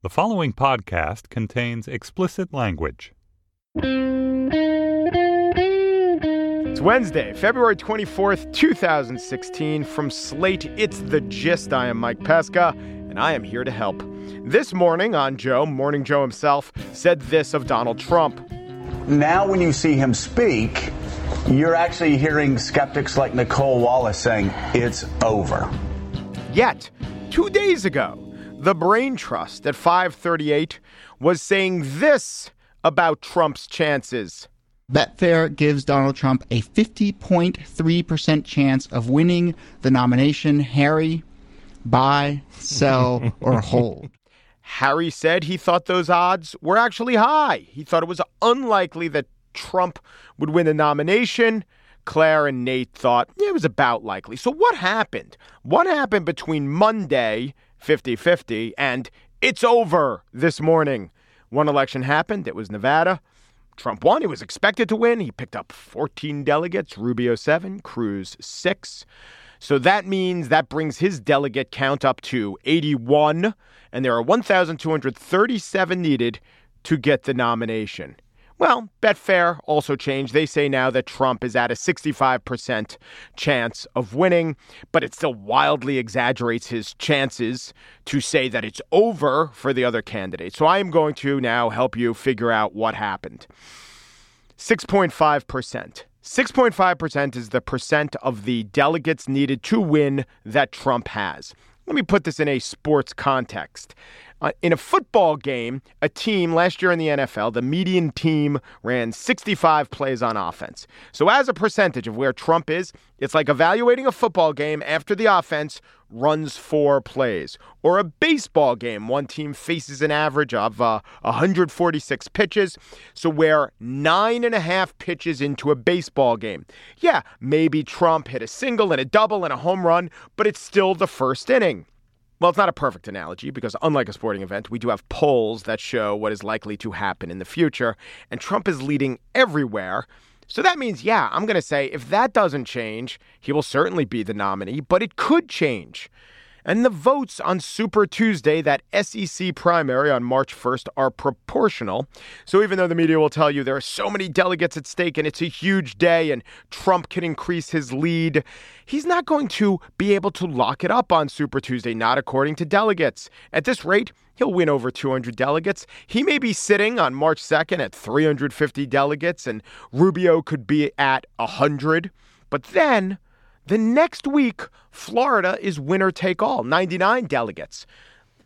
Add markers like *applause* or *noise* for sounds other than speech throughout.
The following podcast contains explicit language. It's Wednesday, February 24th, 2016. From Slate, it's The Gist. I am Mike Pesca, and I am here to help. This morning on Joe, Morning Joe himself, said this of Donald Trump. Now, when you see him speak, you're actually hearing skeptics like Nicolle Wallace saying it's over. Yet, two days ago, the Brain Trust at 538 was saying this about Trump's chances. Betfair gives Donald Trump a 50.3% chance of winning the nomination. Harry, buy, sell, *laughs* or hold. Harry said he thought those odds were actually high. He thought it was unlikely that Trump would win the nomination. Claire and Nate thought it was about likely. So, what happened? What happened between Monday 50 50. And it's over this morning. One election happened. It was Nevada. Trump won. He was expected to win. He picked up 14 delegates, Rubio 7, Cruz 6. So that means that brings his delegate count up to 81, and there are 1,237 needed to get the nomination. Well, Betfair also changed. They say now that Trump is at a 65% chance of winning, but it still wildly exaggerates his chances to say that it's over for the other candidates. So I am going to now help you figure out what happened. 6.5%. 6.5% is the percent of the delegates needed to win that Trump has. Let me put this in a sports context. Uh, in a football game, a team last year in the NFL, the median team ran 65 plays on offense. So, as a percentage of where Trump is, it's like evaluating a football game after the offense runs four plays. Or a baseball game, one team faces an average of uh, 146 pitches. So, we're nine and a half pitches into a baseball game. Yeah, maybe Trump hit a single and a double and a home run, but it's still the first inning. Well, it's not a perfect analogy because, unlike a sporting event, we do have polls that show what is likely to happen in the future, and Trump is leading everywhere. So that means, yeah, I'm going to say if that doesn't change, he will certainly be the nominee, but it could change. And the votes on Super Tuesday, that SEC primary on March 1st, are proportional. So even though the media will tell you there are so many delegates at stake and it's a huge day and Trump can increase his lead, he's not going to be able to lock it up on Super Tuesday, not according to delegates. At this rate, he'll win over 200 delegates. He may be sitting on March 2nd at 350 delegates, and Rubio could be at 100. But then the next week, Florida is winner take all, 99 delegates.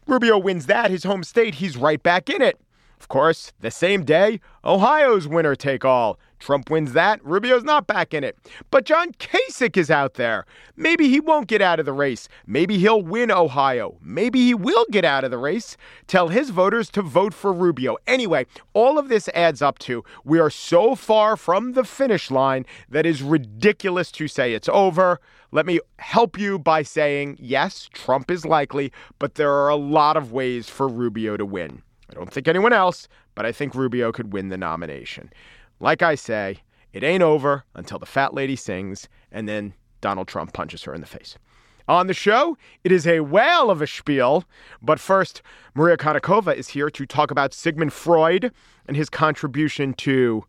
Rubio wins that, his home state, he's right back in it. Of course, the same day, Ohio's winner take all. Trump wins that. Rubio's not back in it. But John Kasich is out there. Maybe he won't get out of the race. Maybe he'll win Ohio. Maybe he will get out of the race. Tell his voters to vote for Rubio. Anyway, all of this adds up to we are so far from the finish line that is ridiculous to say it's over. Let me help you by saying yes, Trump is likely, but there are a lot of ways for Rubio to win. I don't think anyone else, but I think Rubio could win the nomination. Like I say, it ain't over until the fat lady sings and then Donald Trump punches her in the face. On the show, it is a whale of a spiel. But first, Maria Konnikova is here to talk about Sigmund Freud and his contribution to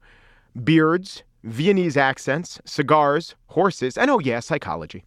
beards, Viennese accents, cigars, horses, and oh, yeah, psychology.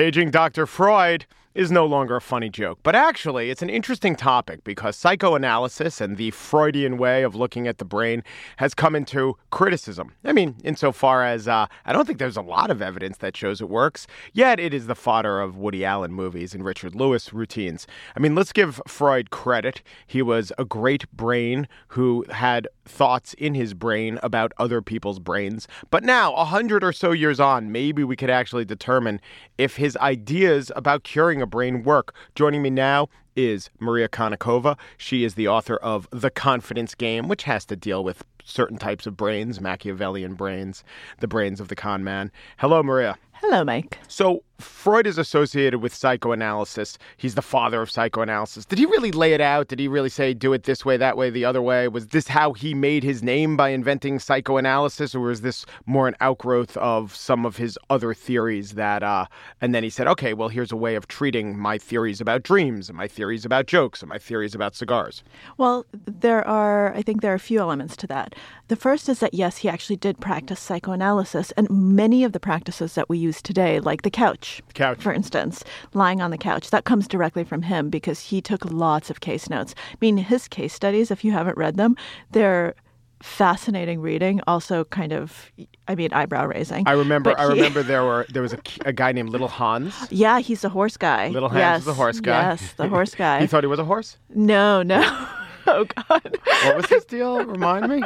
Paging Dr. Freud is no longer a funny joke. But actually, it's an interesting topic because psychoanalysis and the Freudian way of looking at the brain has come into criticism. I mean, insofar as uh, I don't think there's a lot of evidence that shows it works, yet it is the fodder of Woody Allen movies and Richard Lewis routines. I mean, let's give Freud credit. He was a great brain who had thoughts in his brain about other people's brains. But now, a hundred or so years on, maybe we could actually determine if his ideas about curing a brain work. Joining me now is Maria Konnikova. She is the author of The Confidence Game, which has to deal with certain types of brains, Machiavellian brains, the brains of the con man. Hello, Maria. Hello, Mike. So, Freud is associated with psychoanalysis. He's the father of psychoanalysis. Did he really lay it out? Did he really say, do it this way, that way, the other way? Was this how he made his name by inventing psychoanalysis, or was this more an outgrowth of some of his other theories that, uh, and then he said, okay, well, here's a way of treating my theories about dreams, and my theories about jokes, and my theories about cigars? Well, there are, I think there are a few elements to that. The first is that, yes, he actually did practice psychoanalysis, and many of the practices that we use today, like the couch, couch. for instance, lying on the couch, that comes directly from him because he took lots of case notes. I mean, his case studies, if you haven't read them, they're fascinating reading. Also, kind of, I mean, eyebrow raising. I remember. I remember there were *laughs* there was a, a guy named Little Hans. Yeah, he's the horse guy. Little Hans yes, is the horse guy. Yes, the horse *laughs* guy. He thought he was a horse. no, no. Oh God. What was his deal? Remind me.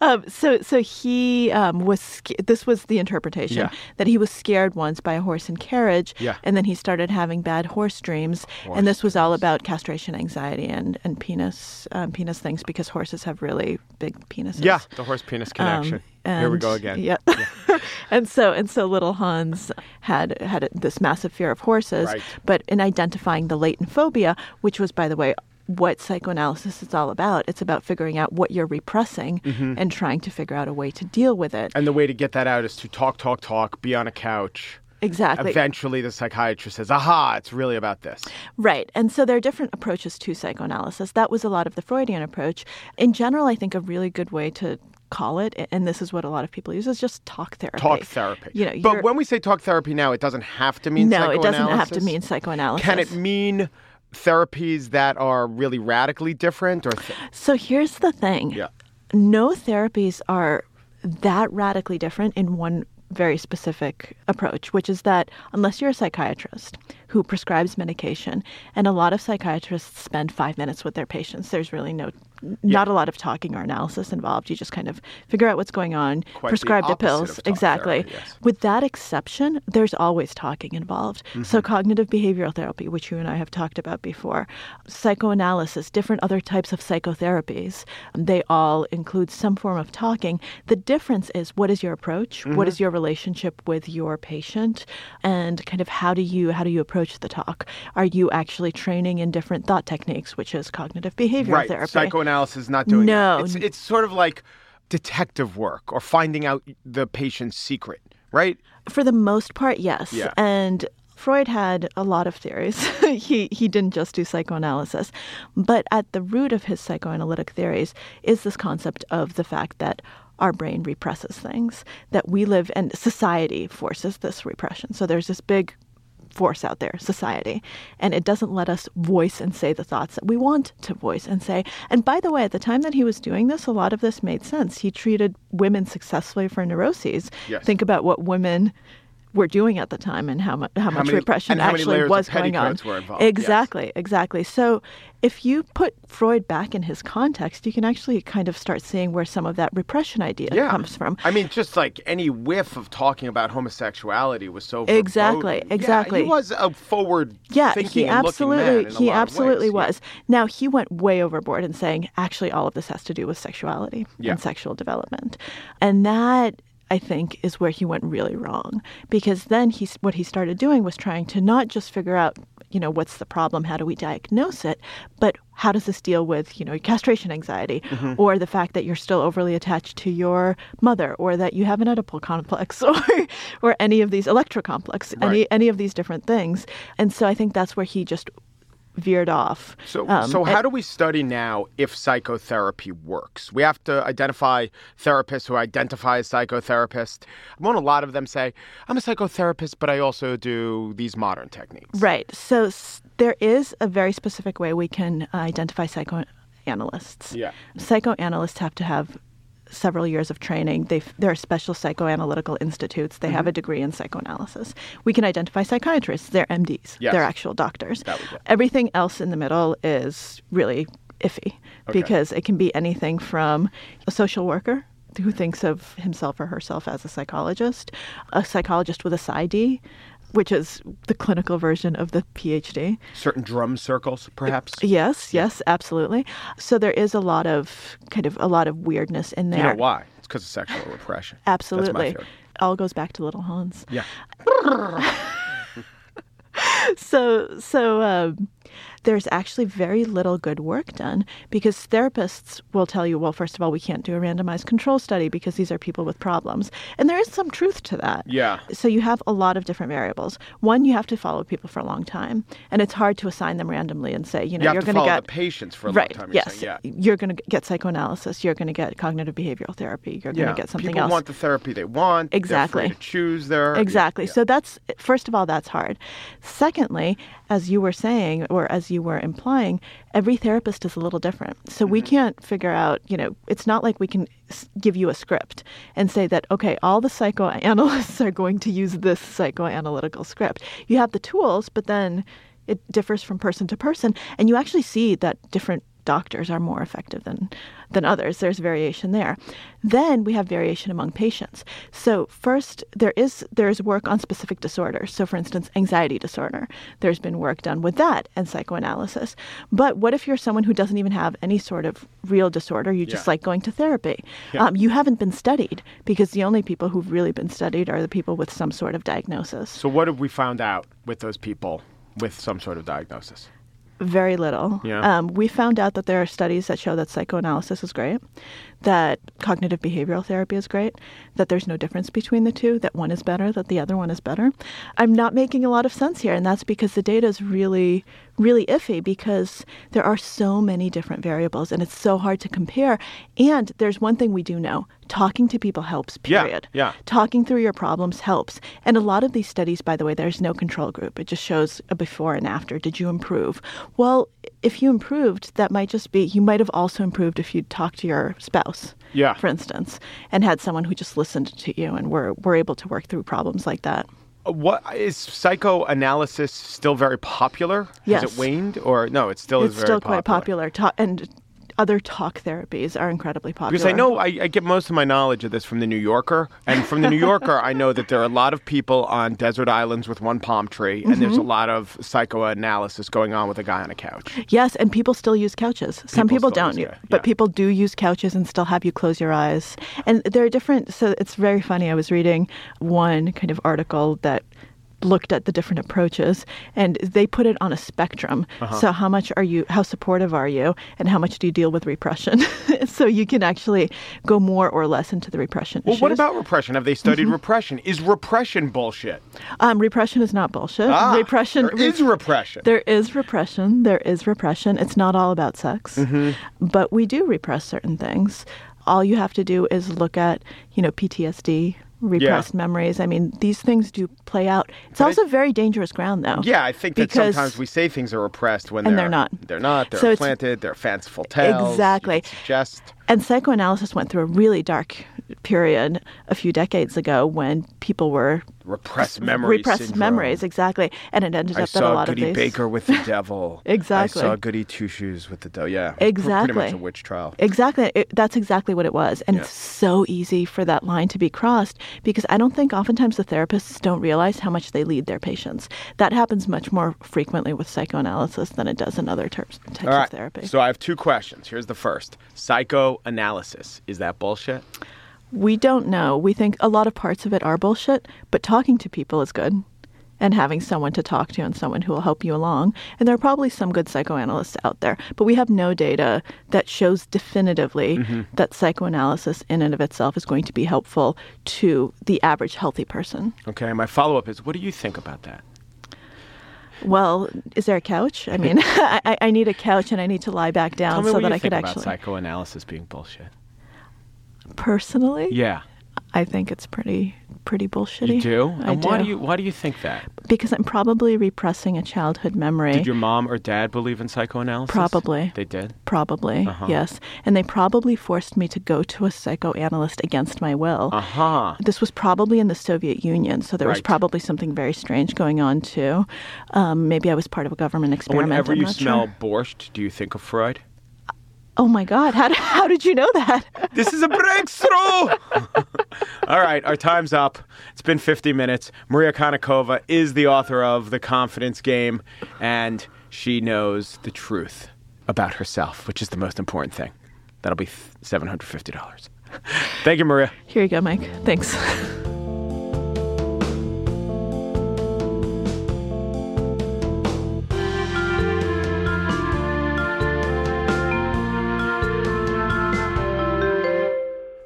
Um, so, so he um, was. This was the interpretation Yeah. that he was scared once by a horse and carriage, Yeah. and then he started having bad horse dreams. and this was all about castration anxiety and and penis um, penis things because horses have really big penises. Yeah, the horse penis connection. Um, Here we go again. Yeah. *laughs* and so and so little Hans had had this massive fear of horses, Right. but in identifying the latent phobia, which was by the way what psychoanalysis is all about, it's about figuring out what you're repressing Mm-hmm. and trying to figure out a way to deal with it. And the way to get that out is to talk, talk, talk, be on a couch. Exactly. Eventually, the psychiatrist says, aha, it's really about this. Right. And so there are different approaches to psychoanalysis. That was a lot of the Freudian approach. In general, I think a really good way to call it, and this is what a lot of people use, is just talk therapy. Talk therapy. You know, but when we say talk therapy now, it doesn't have to mean no, it doesn't have to mean psychoanalysis. Can it mean therapies that are really radically different? Or th- So here's the thing. Yeah. No therapies are that radically different in one very specific approach, which is that unless you're a psychiatrist who prescribes medication, and a lot of psychiatrists spend five minutes with their patients, there's really no, not a lot of talking or analysis involved. You just kind of figure out what's going on, Quite prescribe the opposite pills. exactly. therapy, yes. With that exception, there's always talking involved. Mm-hmm. So, cognitive behavioral therapy, which you and I have talked about before, psychoanalysis, different other types of psychotherapies, they all include some form of talking. The difference is what is your approach? What Mm-hmm. is your relationship with your patient? And kind of how do you how do you approach the talk? Are you actually training in different thought techniques, which is cognitive behavioral right. therapy? Psychoanalysis is not doing No. that. It's, it's sort of like detective work or finding out the patient's secret, right? For the most part, yes. Yeah. And Freud had a lot of theories. *laughs* he he didn't just do psychoanalysis, but at the root of his psychoanalytic theories is this concept of the fact that our brain represses things that we live and society forces this repression. So there's this big force out there, society, and it doesn't let us voice and say the thoughts that we want to voice and say. And by the way, at the time that he was doing this, a lot of this made sense. He treated women successfully for neuroses. Yes. Think about what women were doing at the time and how much how, much many- repression how actually was going on. involved, yes. Exactly, exactly. So if you put Freud back in his context, you can actually kind of start seeing where some of that repression idea Yeah. comes from. I mean, just like any whiff of talking about homosexuality was so Exactly, verboten. exactly. Yeah, he was a forward Yeah, thinking he absolutely man in a he absolutely ways. Yeah. was. Now he went way overboard in saying actually all of this has to do with sexuality Yeah. and sexual development. And that I think is where he went really wrong because then he what he started doing was trying to not just figure out, you know, what's the problem, how do we diagnose it, but how does this deal with, you know, castration anxiety Mm-hmm. or the fact that you're still overly attached to your mother or that you have an Oedipal complex *laughs* or or any of these Electra complex, Right. any any of these different things. And so I think that's where he just veered off. So, Um, so how do we study now if psychotherapy works? We have to identify therapists who identify as psychotherapists. Won't a lot of them say, "I'm a psychotherapist, but I also do these modern techniques"? Right. So s- there is a very specific way we can uh, identify psychoanalysts. Yeah. Psychoanalysts have to have several years of training. They there are special psychoanalytical institutes. They Mm-hmm. have a degree in psychoanalysis. We can identify psychiatrists. They're MDs. Yes. They're actual doctors. That we get. Everything else in the middle is really iffy Okay. because it can be anything from a social worker who thinks of himself or herself as a psychologist, a psychologist with a PsyD, which is the clinical version of the PhD. Certain drum circles, perhaps. Yes, yes, absolutely. So there is a lot of kind of a lot of weirdness in there. You know why? It's because of sexual repression. Absolutely. All goes back to little Hans. Yeah. *laughs* so so um, there's actually very little good work done because therapists will tell you, well, first of all, we can't do a randomized control study because these are people with problems, and there is some truth to that. Yeah. So you have a lot of different variables. One, you have to follow people for a long time, and it's hard to assign them randomly and say, you know, You are going to follow get the patients for a right. long time. you're yes, saying, Yeah. you're going to get psychoanalysis. You're going to get cognitive behavioral therapy. You're going Yeah. to get something People else. People want the therapy they want. Exactly. to choose their Exactly. Yeah. So that's first of all, that's hard. Secondly, as you were saying, or as you were implying, every therapist is a little different. So Mm-hmm. we can't figure out, you know, it's not like we can give you a script and say that, okay, all the psychoanalysts *laughs* are going to use this psychoanalytical script. You have the tools, but then it differs from person to person. And you actually see that different doctors are more effective than than others. There's variation there. Then we have variation among patients. So first there is there's work on specific disorders. So for instance, anxiety disorder. There's been work done with that and psychoanalysis. But what if you're someone who doesn't even have any sort of real disorder? You just Yeah. like going to therapy. Yeah. Um, you haven't been studied because the only people who've really been studied are the people with some sort of diagnosis. So what have we found out with those people with some sort of diagnosis? Very little. Yeah. Um, we found out that there are studies that show that psychoanalysis is great, that cognitive behavioral therapy is great, that there's no difference between the two, that one is better, that the other one is better. I'm not making a lot of sense here, and that's because the data is really, really iffy because there are so many different variables and it's so hard to compare. And there's one thing we do know talking to people helps, Yeah, period. yeah. Talking through your problems helps. And a lot of these studies, by the way, there's no control group. It just shows a before and after. Did you improve? Well, if you improved, that might just be, you might have also improved if you'd talked to your spouse, Yeah. for instance, and had someone who just listened to you and were, were able to work through problems like that. What is psychoanalysis still very popular? Has Yes. it waned or no? It still it's is very still quite popular. Ta- and other talk therapies are incredibly popular. Because I know I, I get most of my knowledge of this from the New Yorker, and from the New Yorker, I know that there are a lot of people on desert islands with one palm tree, and there's a Mm-hmm. lot of psychoanalysis going on with a guy on a couch. Yes, and people still use couches. Some People people, don't, use it, but people do use couches and still have you close your eyes. And there are different. So it's very funny. I was reading one kind of article that looked at the different approaches and they put it on a spectrum Uh-huh. so how much are you how supportive are you and how much do you deal with repression *laughs* so you can actually go more or less into the repression Well, what about repression? Have they studied Mm-hmm. repression? Is repression bullshit? um, repression is not bullshit Ah, repression there is repression. There is repression. There is repression. It's not all about sex, Mm-hmm. but we do repress certain things. All you have to do is look at, you know, PTSD, repressed memories. I mean, these things do play out. It's But also very dangerous ground, though. Yeah, I think that sometimes we say things are repressed when And they're, they're not. They're not. They're So implanted. They're fanciful tales. Exactly. Suggest. And psychoanalysis went through a really dark period a few decades ago when people were Repressed memory repressed syndrome. memories exactly, and it ended I up that a lot Goody of these Baker with the *laughs* devil. Exactly. I saw Goody Two Shoes with the devil. Yeah. Pr- Pretty much Exactly. a witch trial. Exactly. It, that's exactly what it was. And Yeah. it's so easy for that line to be crossed because I don't think oftentimes the therapists don't realize how much they lead their patients. That happens much more frequently with psychoanalysis than it does in other types All right. of therapy. So I have two questions. Here's the first psychoanalysis. Is that bullshit? We don't know. We think a lot of parts of it are bullshit, but talking to people is good. And having someone to talk to and someone who will help you along. And there are probably some good psychoanalysts out there, but we have no data that shows definitively Mm-hmm. that psychoanalysis in and of itself is going to be helpful to the average healthy person. Okay. My follow up is what do you think about that? Well, is there a couch? I *laughs* mean, *laughs* I, I- I need a couch and I need to lie back Tell down me so what that you I think could about actually. psychoanalysis being bullshit. Personally, Yeah. I think it's pretty pretty bullshitty. You do? I and why do. do you why do you think that? Because I'm probably repressing a childhood memory. Did your mom or dad believe in psychoanalysis? Probably. They did. Probably, Uh-huh. yes. And they probably forced me to go to a psychoanalyst against my will. Uh-huh. This was probably in the Soviet Union, so there was probably something very strange going on too. Um, maybe I was part of a government experiment. Whenever you smell sure. borscht, do you think of Freud? Oh my God! How, did- *laughs* how did you know that? This is a breakthrough. *laughs* All right, our time's up. It's been 50 minutes. Maria Konnikova is the author of The Confidence Game, and she knows the truth about herself, which is the most important thing. That'll be $750. *laughs* Thank you, Maria. Here you go, Mike. Thanks.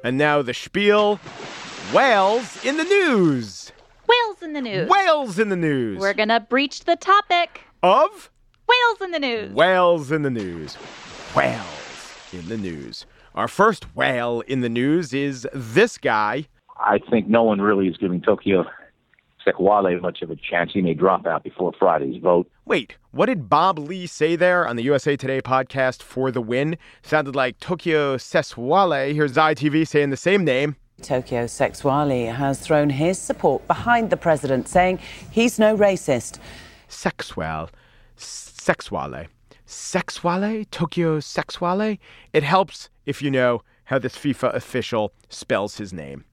And now the spiel whales in the news. Whales in the news. Whales in the news. We're going to breach the topic. Of? Whales in the news. Whales in the news. Whales in the news. Our first whale in the news is this guy. I think no one really is giving Tokyo Sekwale much of a chance. He may drop out before Friday's vote. Wait, what did Bob Lee say there on the USA Today podcast for the win? Sounded like Tokyo Seswale. Here's ITV saying the same name. Tokyo Sexwale has thrown his support behind the president, saying he's no racist. Sexwell. Sexwale. Sexwale? Tokyo Sexwale? It helps if you know how this FIFA official spells his name.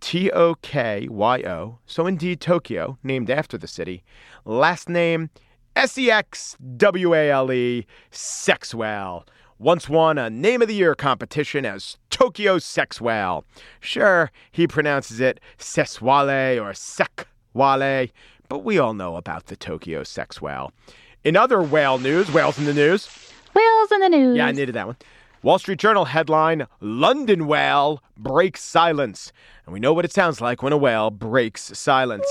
T O K Y O. So indeed, Tokyo, named after the city. Last name S E X W A L E, Sexwell. Once won a Name of the Year competition as Tokyo Sexwell. Sure, he pronounces it Seswale or Sekwale, but we all know about the Tokyo Sexwell. In other whale news, whales in the news. Whales in the news. Yeah, I needed that one. Wall Street Journal headline London whale breaks silence. And we know what it sounds like when a whale breaks silence.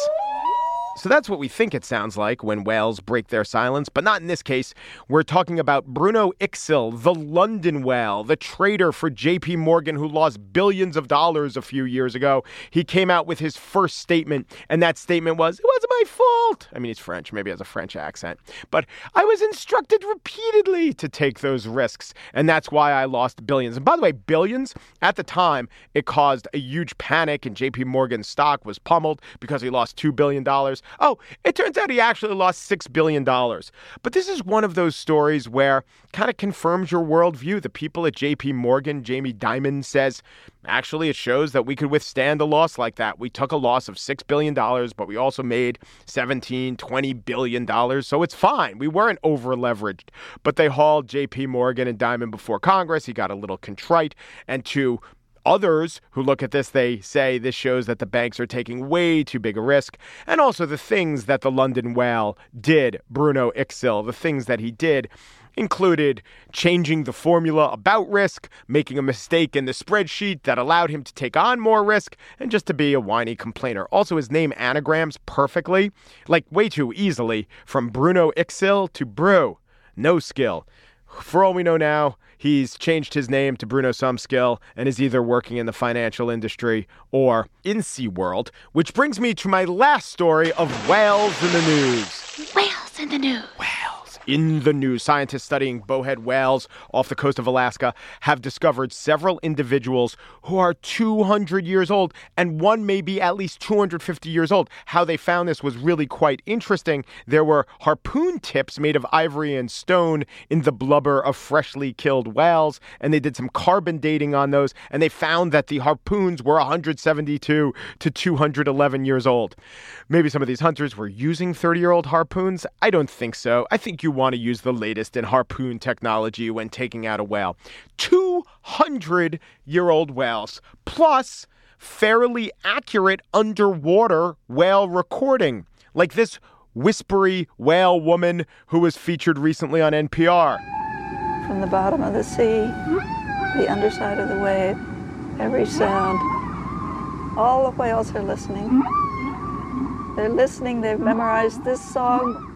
So that's what we think it sounds like when whales break their silence, but not in this case. We're talking about Bruno Iksil, the London whale, the trader for JP Morgan who lost billions of dollars a few years ago. He came out with his first statement, and that statement was, It wasn't my fault. I mean, he's French, maybe he has a French accent, but I was instructed repeatedly to take those risks, and that's why I lost billions. And by the way, billions, at the time, it caused a huge panic, and JP Morgan's stock was pummeled because he lost $2 billion. Oh, it turns out he actually lost $6 billion. But this is one of those stories where kind of confirms your worldview. The people at JP Morgan, Jamie Dimon says, actually, it shows that we could withstand a loss like that. We took a loss of $6 billion, but we also made $17, 20 billion dollars. So it's fine. We weren't over leveraged. But they hauled JP Morgan and Dimon before Congress. He got a little contrite. And to Others who look at this, they say this shows that the banks are taking way too big a risk. And also the things that the London whale did, Bruno Iksil, the things that he did included changing the formula about risk, making a mistake in the spreadsheet that allowed him to take on more risk, and just to be a whiny complainer. Also, his name anagrams perfectly, like way too easily, from Bruno Ixil to Brew. No skill. For all we know now, he's changed his name to Bruno Sumskill and is either working in the financial industry or in SeaWorld, which brings me to my last story of whales in the news. Whales in the news. Whales in the news. Scientists studying bowhead whales off the coast of Alaska have discovered several individuals who are 200 years old, and one may be at least 250 years old. How they found this was really quite interesting. There were harpoon tips made of ivory and stone in the blubber of freshly killed whales, and they did some carbon dating on those, and they found that the harpoons were 172 to 211 years old. Maybe some of these hunters were using 30 year old harpoons. I don't think so. I think you want to use the latest in harpoon technology when taking out a whale. 200 year old whales, plus fairly accurate underwater whale recording, like this whispery whale woman who was featured recently on NPR. From the bottom of the sea, the underside of the wave, every sound, all the whales are listening. They're listening, they've memorized this song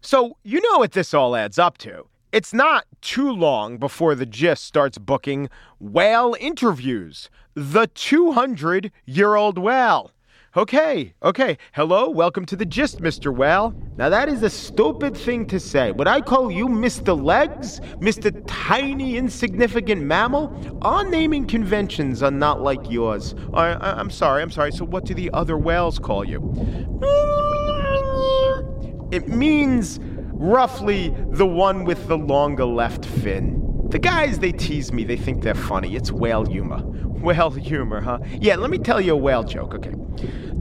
so, you know what this all adds up to. It's not too long before the gist starts booking whale interviews. The 200 year old whale. Okay, okay. Hello, welcome to the gist, Mr. Whale. Now, that is a stupid thing to say. Would I call you Mr. Legs? Mr. Tiny, insignificant mammal? Our naming conventions are not like yours. I, I, I'm sorry, I'm sorry. So, what do the other whales call you? It means roughly the one with the longer left fin. The guys, they tease me. They think they're funny. It's whale humor. *laughs* Whale humor, huh? Yeah, let me tell you a whale joke, okay?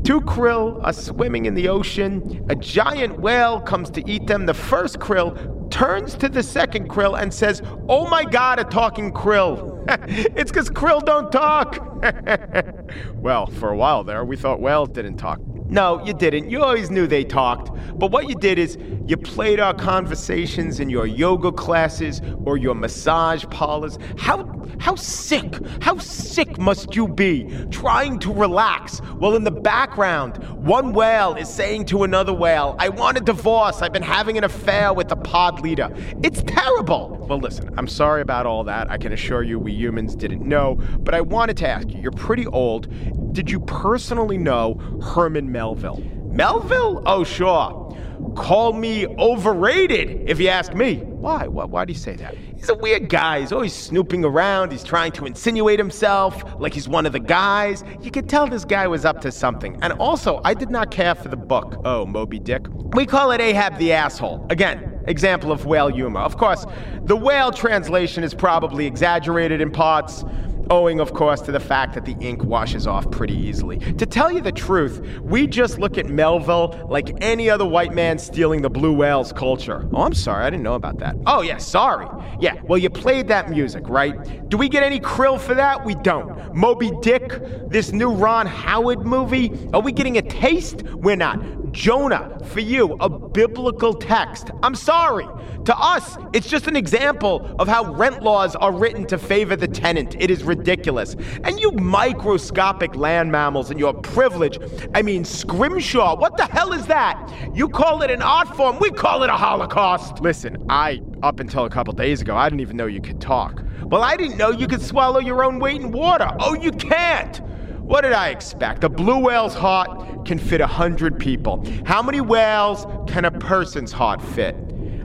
Two krill are swimming in the ocean. A giant whale comes to eat them. The first krill turns to the second krill and says, Oh my god, a talking krill. *laughs* it's because krill don't talk. *laughs* well, for a while there, we thought whales didn't talk. No, you didn't. You always knew they talked. But what you did is You played our conversations in your yoga classes or your massage parlors. How how sick, how sick must you be trying to relax while in the background one whale is saying to another whale, I want a divorce. I've been having an affair with the pod leader. It's terrible. Well, listen, I'm sorry about all that. I can assure you we humans didn't know, but I wanted to ask you, you're pretty old. Did you personally know Herman Melville? Melville? Oh, sure. Call me overrated, if you ask me. Why? Why, why do you say that? He's a weird guy. He's always snooping around. He's trying to insinuate himself like he's one of the guys. You could tell this guy was up to something. And also, I did not care for the book, Oh, Moby Dick. We call it Ahab the Asshole. Again, example of whale humor. Of course, the whale translation is probably exaggerated in parts owing, of course, to the fact that the ink washes off pretty easily. To tell you the truth, we just look at Melville like any other white man stealing the blue whale's culture. Oh, I'm sorry, I didn't know about that. Oh, yeah, sorry. Yeah, well, you played that music, right? Do we get any krill for that? We don't. Moby Dick, this new Ron Howard movie, are we getting a taste? We're not. Jonah, for you, a biblical text. I'm sorry. To us, it's just an example of how rent laws are written to favor the tenant. It is ridiculous. And you microscopic land mammals and your privilege. I mean, scrimshaw, what the hell is that? You call it an art form, we call it a holocaust. Listen, I, up until a couple days ago, I didn't even know you could talk. Well, I didn't know you could swallow your own weight in water. Oh, you can't. What did I expect? A blue whale's heart can fit a hundred people. How many whales can a person's heart fit?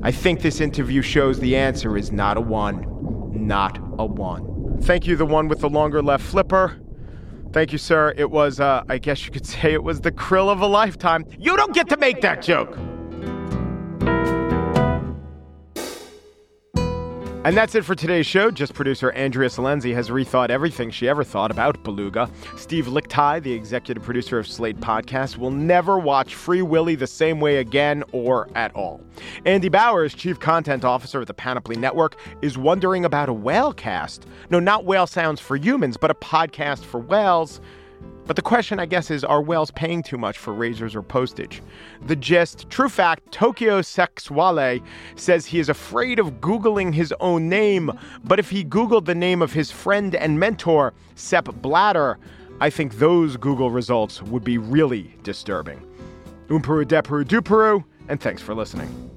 I think this interview shows the answer is not a one. Not a one. Thank you, the one with the longer left flipper. Thank you, sir. It was, uh, I guess you could *laughs* say it was the krill of a lifetime. You don't get to make that joke. And that's it for today's show. Just producer Andrea Silenzi has rethought everything she ever thought about Beluga. Steve Lickteig, the executive producer of Slate Podcast, will never watch Free Willy the same way again or at all. Andy Bowers, chief content officer of the Panoply Network, is wondering about a whale cast. No, not whale sounds for humans, but a podcast for whales. But the question, I guess, is are whales paying too much for razors or postage? The gist, true fact, Tokyo Sexuale says he is afraid of Googling his own name, but if he Googled the name of his friend and mentor, Sepp Blatter, I think those Google results would be really disturbing. Umperu Deperu Duperu, and thanks for listening.